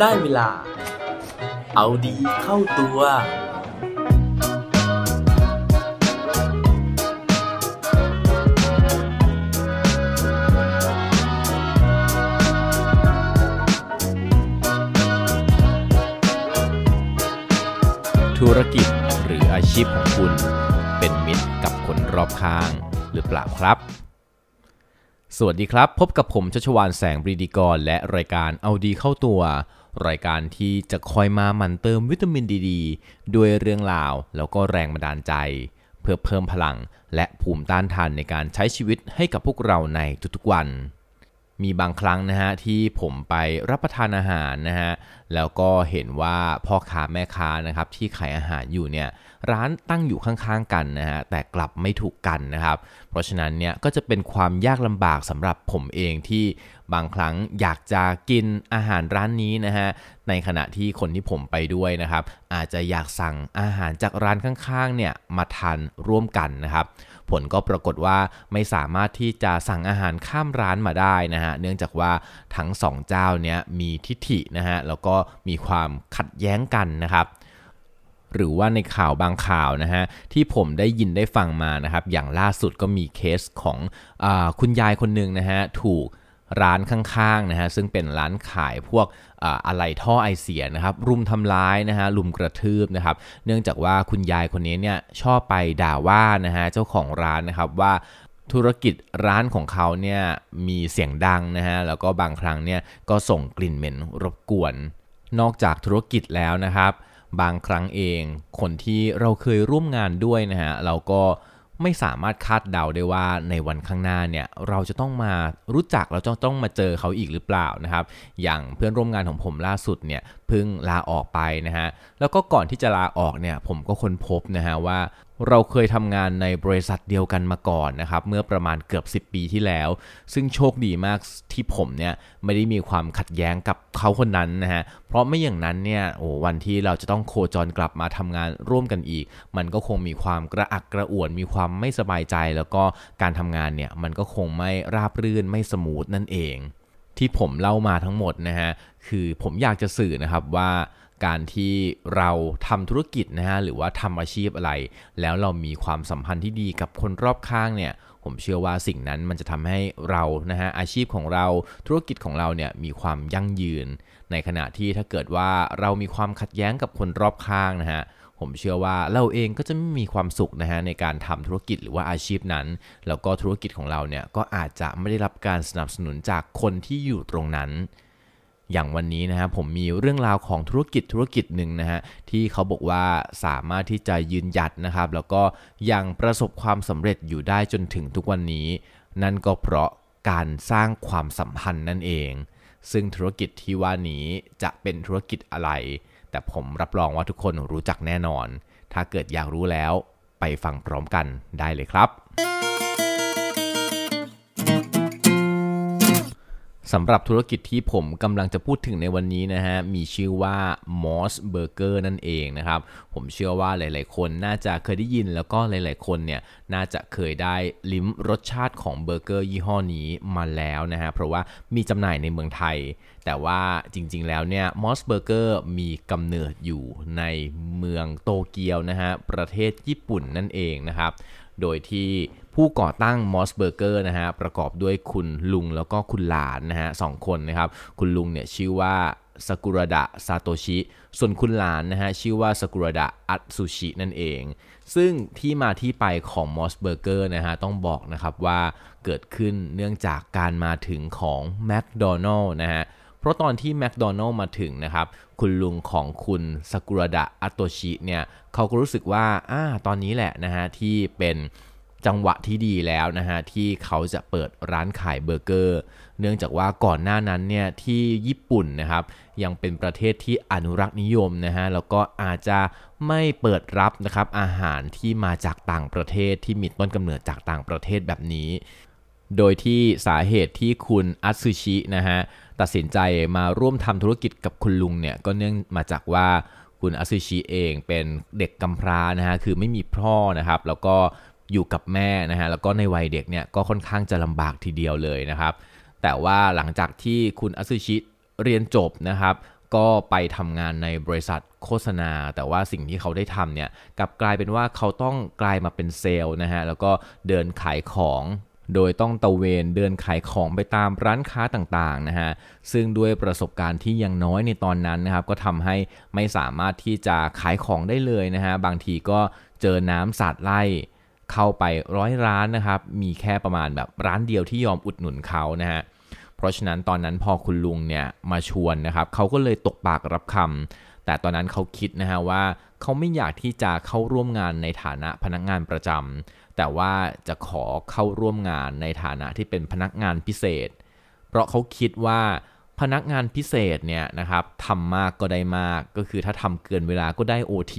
ได้เวลา เอาดีเข้าตัว ธุรกิจหรืออาชีพของคุณเป็นมิตรกับคนรอบข้างหรือเปล่าครับ สวัสดีครับ พบกับผมชัชวานแสงบรีดีกร และรายการเอาดีเข้าตัว รายการที่จะคอยมาหมั่นเติมวิตามินดีดด้วยเรื่องราวแล้วก็แรงบันดาลใจ เพื่อเพิ่มพลังและภูมิต้านทานในการใช้ชีวิตให้กับพวกเราในทุกๆวัน มีบางครั้งนะฮะที่ผมไปรับประทานอาหารนะฮะ แล้วก็เห็นว่าพ่อค้าแม่ค้านะครับที่ขายอาหารอยู่เนี่ยร้านตั้งอยู่ข้างๆกันนะฮะแต่กลับไม่ถูกกันนะครับ เพราะฉะนั้นเนี่ยก็จะเป็นความยากลำบากสำหรับผมเองที่บางครั้งอยากจะกินอาหารร้านนี้นะฮะในขณะที่คนที่ผมไปด้วยนะครับ อาจจะอยากสั่งอาหารจากร้านข้างๆเนี่ยมาทานร่วมกันนะครับ ผลก็ปรากฏว่าไม่สามารถที่จะสั่งอาหารข้ามร้านมาได้นะฮะเนื่องจากว่าทั้งสองเจ้าเนี้ยมีทิฐินะฮะแล้วก็มีความขัดแย้งกันนะครับ หรือว่าในข่าวบางข่าวนะฮะที่ผมได้ยินได้ฟังมานะครับ อย่างล่าสุดก็มีเคสของอคุณยายคนหนึ่งนะฮะถูกร้านข้างๆนะฮะซึ่งเป็นร้านขายพวกอะไหล่ท่อไอเสียนะครับ รุมทำร้ายนะฮะรุมกระทืบนะครับ เนื่องจากว่าคุณยายคนนี้เนี่ยชอบไปด่าว่านะฮะเจ้าของร้านนะครับว่าธุรกิจร้านของเขาเนี่ยมีเสียงดังนะฮะแล้วก็บางครั้งเนี่ยก็ส่งกลิ่นเหม็นรบกวน นอกจากธุรกิจแล้วนะครับ บางครั้งเองคนที่เราเคยร่วมงานด้วยนะฮะเราก็ไม่สามารถคาดเดาได้ว่าในวันข้างหน้าเนี่ยเราจะต้องมารู้จักแล้วจะต้องมาเจอเขาอีกหรือเปล่านะครับ อย่างเพื่อนร่วมงานของผมล่าสุดเนี่ยเพิ่งลาออกไปนะฮะแล้วก็ก่อนที่จะลาออกเนี่ยผมก็ค้นพบนะฮะว่า เราเคยทำงานในบริษัทเดียวกันมาก่อนนะครับ เมื่อประมาณเกือบ 10 ปีที่แล้ว ซึ่งโชคดีมากที่ผมเนี่ยไม่ได้มีความขัดแย้งกับเขาคนนั้นนะฮะเพราะไม่อย่างนั้นเนี่ยโอ้วันที่เราจะต้องโคจรกลับมาทำงานร่วมกันอีก มันก็คงมีความกระอักกระอ่วนมีความไม่สบายใจ แล้วก็การทำงานเนี่ยมันก็คงไม่ราบรื่นไม่สมูทนั่นเอง ที่ผมเล่ามาทั้งหมดนะฮะคือผมอยากจะสื่อนะครับว่า การที่เราทำธุรกิจนะฮะหรือว่าทำอาชีพอะไร แล้วเรามีความสัมพันธ์ที่ดีกับคนรอบข้างเนี่ยผมเชื่อว่าสิ่งนั้นมันจะทำให้เรานะฮะอาชีพของเราธุรกิจของเราเนี่ยมีความยั่งยืน ในขณะที่ถ้าเกิดว่าเรามีความขัดแย้งกับคนรอบข้างนะฮะผมเชื่อว่าเราเองก็จะไม่มีความสุขนะฮะในการทำธุรกิจหรือว่าอาชีพนั้น แล้วก็ธุรกิจของเราเนี่ยก็อาจจะไม่ได้รับการสนับสนุนจากคนที่อยู่ตรงนั้น อย่างวันนี้นะฮะผมมีเรื่องราวของธุรกิจธุรกิจหนึ่งนะฮะที่เขาบอกว่าสามารถที่จะยืนหยัดนะครับ แล้วก็ยังประสบความสำเร็จอยู่ได้จนถึงทุกวันนี้ นั่นก็เพราะการสร้างความสัมพันธ์นั่นเอง ซึ่งธุรกิจที่ว่านี้จะเป็นธุรกิจอะไร แต่ผมรับรองว่าทุกคนรู้จักแน่นอน ถ้าเกิดอยากรู้แล้วไปฟังพร้อมกันได้เลยครับ สำหรับธุรกิจที่ผมกำลังจะพูดถึงในวันนี้นะฮะ มีชื่อว่า Moss Burger นั่นเองนะครับ ผมเชื่อว่าหลาย ๆ คนน่าจะเคยได้ยินแล้วก็หลาย ๆ คนเนี่ยน่าจะเคยได้ลิ้มรสชาติของเบอร์เกอร์ยี่ห้อนี้มาแล้วนะฮะ เพราะว่ามีจำหน่ายในเมืองไทย แต่ว่าจริง ๆ แล้วเนี่ย Moss Burger มีกำเนิดอยู่ในเมืองโตเกียวนะฮะ ประเทศญี่ปุ่นนั่นเองนะครับ โดยที่ ผู้ก่อตั้ง MOS Burger นะฮะประกอบด้วยคุณลุงแล้วก็คุณหลานนะฮะสองคนนะครับ คุณลุงเนี่ยชื่อว่าสกุระดะซาโตชิ ส่วนคุณหลานนะฮะชื่อว่าสกุระดะอัตสุชินั่นเอง ซึ่งที่มาที่ไปของมอสเบอร์เกอร์นะฮะต้องบอกนะครับว่าเกิดขึ้นเนื่องจากการมาถึงของแมคโดนัลล์นะฮะเพราะตอนที่แมคโดนัลล์มาถึงนะครับ คุณลุงของคุณสกุระดะอัตโตชิเนี่ยเขาก็รู้สึกว่าอ่าตอนนี้แหละนะฮะที่เป็น จังหวะที่ดีแล้วนะฮะที่เขาจะเปิดร้านขายเบอร์เกอร์ เนื่องจากว่าก่อนหน้านั้นเนี่ยที่ญี่ปุ่นนะครับยังเป็นประเทศที่อนุรักษ์นิยมนะฮะแล้วก็อาจจะไม่เปิดรับนะครับอาหารที่มาจากต่างประเทศที่มีต้นกำเนิดจากต่างประเทศแบบนี้ โดยที่สาเหตุที่คุณอัตสึชินะฮะตัดสินใจมาร่วมทำธุรกิจกับคุณลุงเนี่ยก็เนื่องมาจากว่าคุณอัตสึชิเองเป็นเด็กกำพร้านะฮะ คือไม่มีพ่อนะครับ แล้วก็ อยู่กับแม่นะฮะแล้วก็ในวัยเด็กเนี่ยก็ค่อนข้างจะลำบากทีเดียวเลยนะครับ แต่ว่าหลังจากที่คุณอัซึชิเรียนจบนะครับ ก็ไปทำงานในบริษัทโฆษณา แต่ว่าสิ่งที่เขาได้ทำเนี่ยกลับกลายเป็นว่าเขาต้องกลายมาเป็นเซลล์นะฮะแล้วก็เดินขายของโดยต้องตะเวนเดินขายของไปตามร้านค้าต่างๆนะฮะ ซึ่งด้วยประสบการณ์ที่ยังน้อยในตอนนั้นนะครับ ก็ทำให้ไม่สามารถที่จะขายของได้เลยนะฮะ บางทีก็เจอน้ำสาดไล่ เข้าไปร้อยร้านนะครับ มีแค่ประมาณแบบร้านเดียวที่ยอมอุดหนุนเขานะฮะเพราะฉะนั้นตอนนั้นพอคุณลุงเนี่ยมาชวนนะครับเขาก็เลยตกปากรับคำแต่ตอนนั้นเขาคิดนะฮะว่าเขาไม่อยากที่จะเข้าร่วมงานในฐานะพนักงานประจำแต่ว่าจะขอเข้าร่วมงานในฐานะที่เป็นพนักงานพิเศษ เพราะเขาคิดว่าพนักงานพิเศษเนี่ยนะครับทำมากก็ได้มากก็คือถ้าทำเกินเวลาก็ได้ OT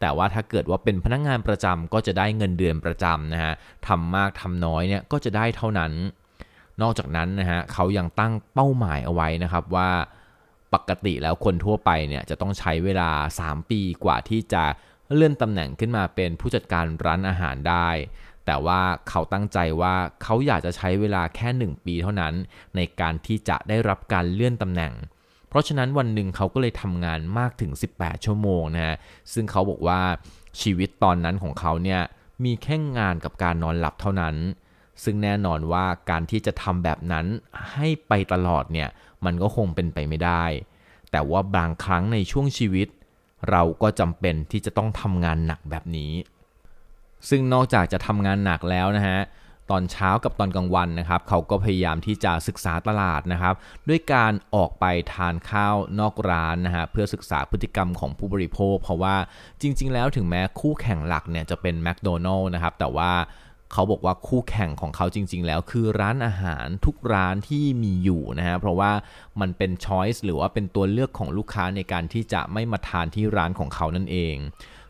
แต่ว่าถ้าเกิดว่าเป็นพนักงานประจำก็จะได้เงินเดือนประจำนะฮะทำมากทำน้อยเนี่ยก็จะได้เท่านั้น นอกจากนั้นนะฮะเขายังตั้งเป้าหมายเอาไว้นะครับว่าปกติแล้วคนทั่วไปเนี่ยจะต้องใช้เวลา 3 ปีกว่าที่จะเลื่อนตำแหน่งขึ้นมาเป็นผู้จัดการร้านอาหารได้ แต่ว่าเขาตั้งใจว่าเขาอยากจะใช้เวลาแค่ 1 ปีเท่านั้น ในการที่จะได้รับการเลื่อนตำแหน่ง เพราะฉะนั้นวันหนึ่งเขาก็เลยทำงานมากถึง 18 ชั่วโมงนะฮะซึ่งเขาบอกว่าชีวิตตอนนั้นของเขาเนี่ยมีแค่งานกับการนอนหลับเท่านั้น ซึ่งแน่นอนว่าการที่จะทำแบบนั้นให้ไปตลอดเนี่ยมันก็คงเป็นไปไม่ได้ แต่ว่าบางครั้งในช่วงชีวิต เราก็จำเป็นที่จะต้องทำงานหนักแบบนี้ ซึ่งนอกจากจะทำงานหนักแล้วนะฮะ ตอนเช้ากับตอนกลางวันนะครับเขาก็พยายามที่จะศึกษาตลาดนะครับ ด้วยการออกไปทานข้าวนอกร้านนะฮะเพื่อศึกษาพฤติกรรมของผู้บริโภค เพราะว่าจริง ๆ แล้วถึงแม้คู่แข่งหลักเนี่ยจะเป็นแมคโดนัลล์นะครับแต่ว่าเขาบอกว่าคู่แข่งของเขาจริง ๆ แล้วคือร้านอาหารทุกร้านที่มีอยู่นะฮะเพราะว่ามันเป็นช้อยส์หรือว่าเป็นตัวเลือกของลูกค้าในการที่จะไม่มาทานที่ร้านของเขานั่นเอง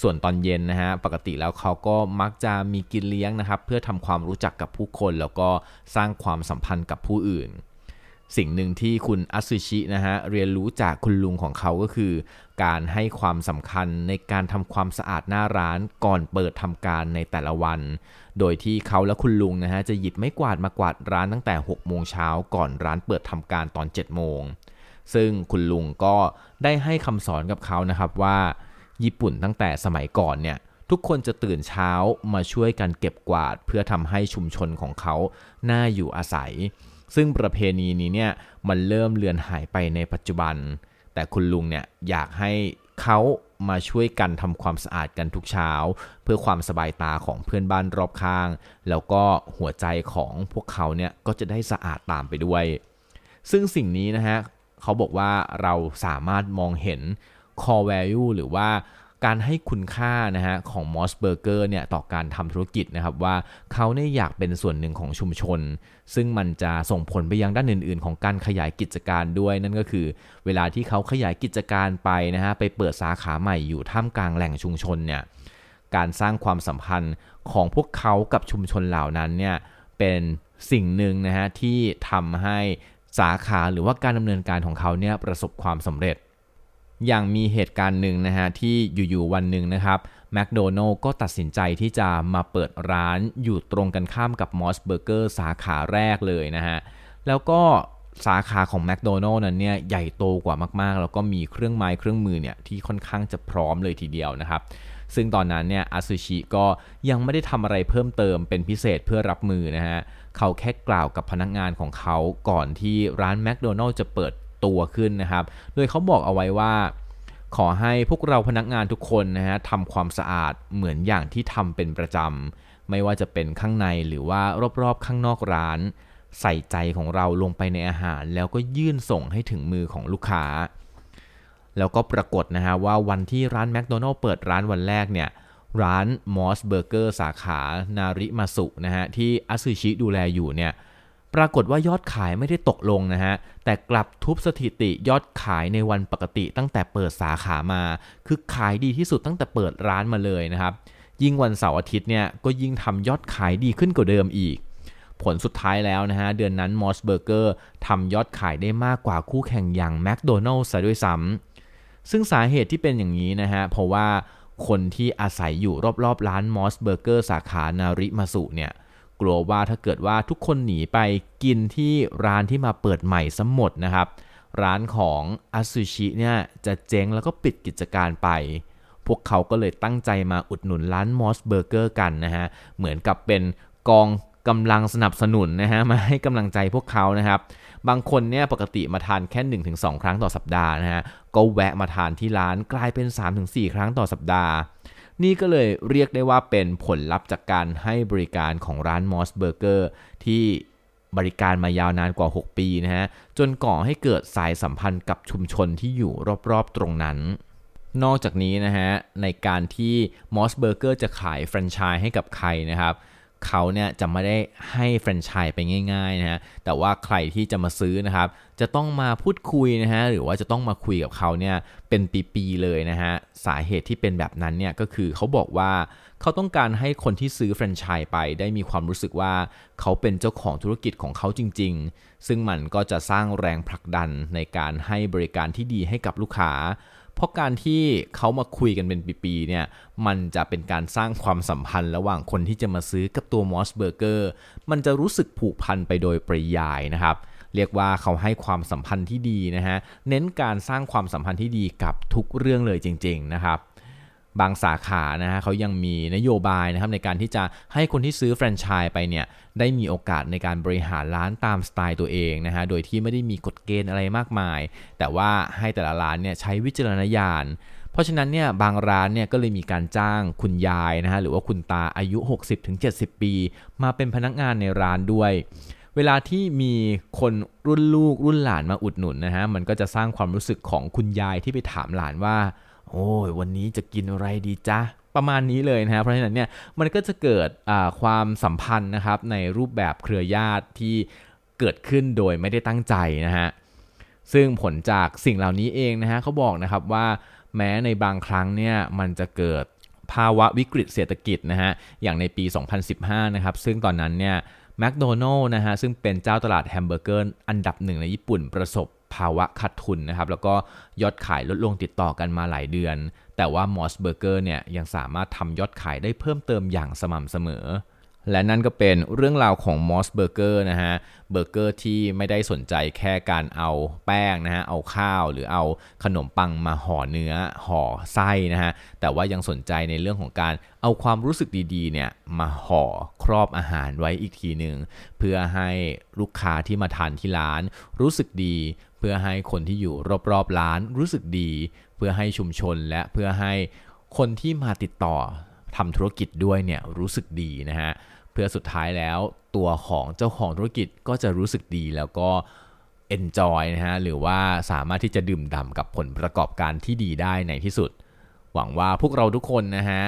ส่วนตอนเย็นนะฮะปกติแล้วเขาก็มักจะมีกินเลี้ยงนะครับ เพื่อทำความรู้จักกับผู้คนแล้วก็สร้างความสัมพันธ์กับผู้อื่น สิ่งหนึ่งที่คุณอัตสึชินะฮะเรียนรู้จากคุณลุงของเขาก็คือ การให้ความสำคัญในการทำความสะอาดหน้าร้านก่อนเปิดทำการในแต่ละวัน โดยที่เขาและคุณลุงนะฮะจะหยิบไม้กวาดมากวาดร้านตั้งแต่6โมงเช้าก่อนร้านเปิดทำการตอน7โมงซึ่งคุณลุงก็ได้ให้คำสอนกับเขานะครับว่า ญี่ปุ่นตั้งแต่สมัยก่อนเนี่ยทุกคนจะตื่นเช้ามาช่วยกันเก็บกวาด เพื่อทำให้ชุมชนของเขาน่าอยู่อาศัย ซึ่งประเพณีนี้เนี่ยมันเริ่มเลือนหายไปในปัจจุบัน แต่คุณลุงเนี่ยอยากให้เขามาช่วยกันทำความสะอาดกันทุกเช้า เพื่อความสบายตาของเพื่อนบ้านรอบข้าง แล้วก็หัวใจของพวกเขาเนี่ยก็จะได้สะอาดตามไปด้วย ซึ่งสิ่งนี้นะฮะเขาบอกว่าเราสามารถมองเห็น core value หรือว่าการให้คุณค่านะฮะของ Moss Burger เนี่ยต่อการทำธุรกิจนะครับว่าเขาเนี่ยอยากเป็นส่วนหนึ่งของชุมชน ซึ่งมันจะส่งผลไปยังด้านอื่น ๆ ของการขยายกิจการด้วย นั่นก็คือเวลาที่เขาขยายกิจการไปนะฮะไปเปิดสาขาใหม่อยู่ท่ามกลางแหล่งชุมชนเนี่ยการสร้างความสัมพันธ์ของพวกเขากับชุมชนเหล่านั้นเนี่ยเป็นสิ่งหนึ่งนะฮะที่ทำให้สาขาหรือว่าการดำเนินการของเขาเนี่ยประสบความสำเร็จ อย่างมีเหตุการณ์หนึ่งนะฮะที่อยู่ๆวันหนึ่งนะครับแมคโดนัลล์ก็ตัดสินใจที่จะมาเปิดร้านอยู่ตรงกันข้ามกับมอสเบอร์เกอร์สาขาแรกเลยนะฮะแล้วก็สาขาของแมคโดนัลล์นั้นเนี่ยใหญ่โตกว่ามากๆ แล้วก็มีเครื่องไม้เครื่องมือเนี่ยที่ค่อนข้างจะพร้อมเลยทีเดียวนะครับ ซึ่งตอนนั้นเนี่ยอาซูชิก็ยังไม่ได้ทำอะไรเพิ่มเติมเป็นพิเศษเพื่อรับมือนะฮะเขาแค่กล่าวกับพนักงานของเขาก่อนที่ร้านแมคโดนัลล์จะเปิด ตัวขึ้นนะครับ โดยเขาบอกเอาไว้ว่าขอให้พวกเราพนักงานทุกคนนะฮะทำความสะอาดเหมือนอย่างที่ทำเป็นประจำไม่ว่าจะเป็นข้างในหรือว่ารอบๆ ข้างนอกร้าน ใส่ใจของเราลงไปในอาหาร แล้วก็ยื่นส่งให้ถึงมือของลูกค้า แล้วก็ปรากฏนะฮะว่าวันที่ร้านแมคโดนัลล์เปิดร้านวันแรกเนี่ยร้าน MOS Burger สาขานาริมาสุนะฮะที่อาซูชิดูแลอยู่เนี่ย ปรากฏว่ายอดขายไม่ได้ตกลงนะฮะ แต่กลับทุบสถิติยอดขายในวันปกติตั้งแต่เปิดสาขามา คือขายดีที่สุดตั้งแต่เปิดร้านมาเลยนะครับ ยิ่งวันเสาร์อาทิตย์เนี่ยก็ยิ่งทำยอดขายดีขึ้นกว่าเดิมอีก ผลสุดท้ายแล้วนะฮะ เดือนนั้น MOS Burger ทำยอดขายได้มากกว่าคู่แข่งอย่างแมคโดนัลล์ซะด้วยซ้ำซึ่งสาเหตุที่เป็นอย่างนี้นะฮะ เพราะว่าคนที่อาศัยอยู่รอบๆร้าน MOS Burger สาขานาริมาสุเนี่ย กลัวว่าถ้าเกิดว่าทุกคนหนีไปกินที่ร้านที่มาเปิดใหม่ซะหมดนะครับ ร้านของอาซูชิเนี่ยจะเจ๊งแล้วก็ปิดกิจการไป พวกเขาก็เลยตั้งใจมาอุดหนุนร้าน MOS Burger กันนะฮะ เหมือนกับเป็นกองกำลังสนับสนุนนะฮะมาให้กำลังใจพวกเขานะครับ บางคนเนี่ยปกติมาทานแค่ 1-2 ครั้งต่อสัปดาห์นะฮะก็แวะมาทานที่ร้านกลายเป็น 3-4 ครั้งต่อสัปดาห์ นี่ก็เลยเรียกได้ว่าเป็นผลลัพธ์จากการให้บริการของร้าน MOS Burger ที่บริการมายาวนานกว่า 6 ปีนะฮะ จนก่อให้เกิดสายสัมพันธ์กับชุมชนที่อยู่รอบๆตรงนั้น นอกจากนี้นะฮะ ในการที่ MOS Burger จะขายแฟรนไชส์ให้กับใครนะครับ เขาเนี่ยจะไม่ได้ให้แฟรนไชส์ไปง่ายๆนะฮะ แต่ว่าใครที่จะมาซื้อนะครับ จะต้องมาพูดคุยนะฮะ หรือว่าจะต้องมาคุยกับเขาเนี่ยเป็นปีๆเลยนะฮะ สาเหตุที่เป็นแบบนั้นเนี่ยก็คือเขาบอกว่าเขาต้องการให้คนที่ซื้อแฟรนไชส์ไปได้มีความรู้สึกว่าเขาเป็นเจ้าของธุรกิจของเขาจริง ๆ ซึ่งมันก็จะสร้างแรงผลักดันในการให้บริการที่ดีให้กับลูกค้า เพราะการที่เขามาคุยกันเป็นปีๆเนี่ยมันจะเป็นการสร้างความสัมพันธ์ระหว่างคนที่จะมาซื้อกับตัวมอสเบอร์เกอร์มันจะรู้สึกผูกพันไปโดยปริยายนะครับ เรียกว่าเขาให้ความสัมพันธ์ที่ดีนะฮะเน้นการสร้างความสัมพันธ์ที่ดีกับทุกเรื่องเลยจริง ๆนะครับ บางสาขานะฮะเขายังมีนโยบายนะครับในการที่จะให้คนที่ซื้อแฟรนไชส์ไปเนี่ยได้มีโอกาสในการบริหารร้านตามสไตล์ตัวเองนะฮะโดยที่ไม่ได้มีกฎเกณฑ์อะไรมากมาย แต่ว่าให้แต่ละร้านเนี่ยใช้วิจารณญาณ เพราะฉะนั้นเนี่ยบางร้านเนี่ยก็เลยมีการจ้างคุณยายนะฮะหรือว่าคุณตาอายุ 60-70 ปี มาเป็นพนักงานในร้านด้วยเวลาที่มีคนรุ่นลูกรุ่นหลานมาอุดหนุนนะฮะมันก็จะสร้างความรู้สึกของคุณยายที่ไปถามหลานว่า โอ้ยวันนี้จะกินอะไรดีจ๊ะประมาณนี้เลยนะฮะเพราะฉะนั้นเนี่ยมันก็จะเกิดความสัมพันธ์นะครับในรูปแบบเครือญาติที่เกิดขึ้นโดยไม่ได้ตั้งใจนะฮะซึ่งผลจากสิ่งเหล่านี้เองนะฮะเขาบอกนะครับว่าแม้ในบางครั้งเนี่ยมันจะเกิดภาวะวิกฤตเศรษฐกิจนะฮะอย่างในปี 2015 นะครับ ซึ่งตอนนั้นเนี่ยแมคโดนัลล์นะฮะซึ่งเป็นเจ้าตลาดแฮมเบอร์เกอร์อันดับหนึ่งในญี่ปุ่นประสบ ภาวะขาดทุนนะครับ แล้วก็ยอดขายลดลงติดต่อกันมาหลายเดือน แต่ว่า MOS Burger เนี่ยยังสามารถทำยอดขายได้เพิ่มเติมอย่างสม่ำเสมอ และนั่นก็เป็นเรื่องราวของมอสเบอร์เกอร์นะฮะเบอร์เกอร์ที่ไม่ได้สนใจแค่การเอาแป้งนะฮะเอาข้าวหรือเอาขนมปังมาห่อเนื้อห่อไส้นะฮะแต่ว่ายังสนใจในเรื่องของการเอาความรู้สึกดีๆเนี่ยมาห่อครอบอาหารไว้อีกทีหนึ่งเพื่อให้ลูกค้าที่มาทานที่ร้าน รู้สึกดี เพื่อให้คนที่อยู่รอบๆร้านรู้สึกดี เพื่อให้ชุมชนและเพื่อให้คนที่มาติดต่อ ทำธุรกิจด้วยเนี่ยรู้สึกดีนะฮะเพื่อสุดท้ายแล้วตัวของเจ้าของธุรกิจก็จะรู้สึกดีแล้วก็ enjoy นะฮะหรือว่าสามารถที่จะดื่มด่ำกับผลประกอบการที่ดีได้ในที่สุด หวังว่าพวกเราทุกคนนะฮะ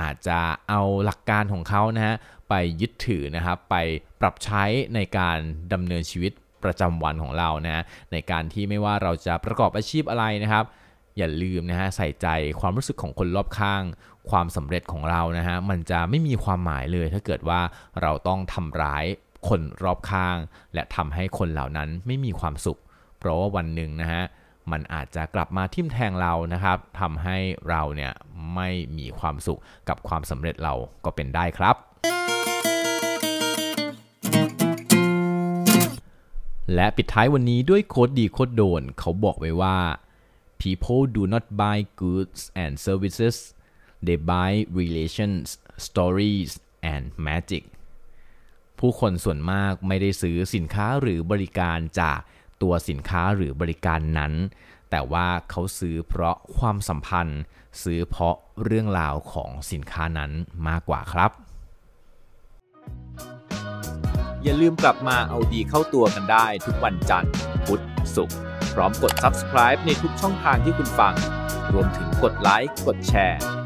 อาจจะเอาหลักการของเขานะฮะไปยึดถือนะครับไปปรับใช้ในการดำเนินชีวิตประจำวันของเรานะในการที่ไม่ว่าเราจะประกอบอาชีพอะไรนะครับ อย่าลืมนะฮะใส่ใจความรู้สึกของคนรอบข้าง ความสำเร็จของเรานะฮะมันจะไม่มีความหมายเลยถ้าเกิดว่าเราต้องทำร้ายคนรอบข้าง และทำให้คนเหล่านั้นไม่มีความสุข เพราะว่าวันหนึ่งนะฮะมันอาจจะกลับมาทิ่มแทงเรานะครับทำให้เราเนี่ยไม่มีความสุขกับความสำเร็จเราก็เป็นได้ครับ และปิดท้ายวันนี้ด้วยโคดดีโคดโดน เขาบอกไว้ว่า people do not buy goods and services they buy relations stories and magic ผู้คนส่วนมากไม่ได้ซื้อสินค้าหรือบริการจากตัวสินค้าหรือบริการนั้น แต่ว่าเขาซื้อเพราะความสัมพันธ์ ซื้อเพราะเรื่องราวของสินค้านั้นมากกว่าครับ อย่าลืมกลับมาเอาดีเข้าตัวกันได้ทุกวันจันทร์พุธศุกร์พร้อมกด subscribe ในทุกช่องทางที่คุณฟัง รวมถึงกดไลค์กดแชร์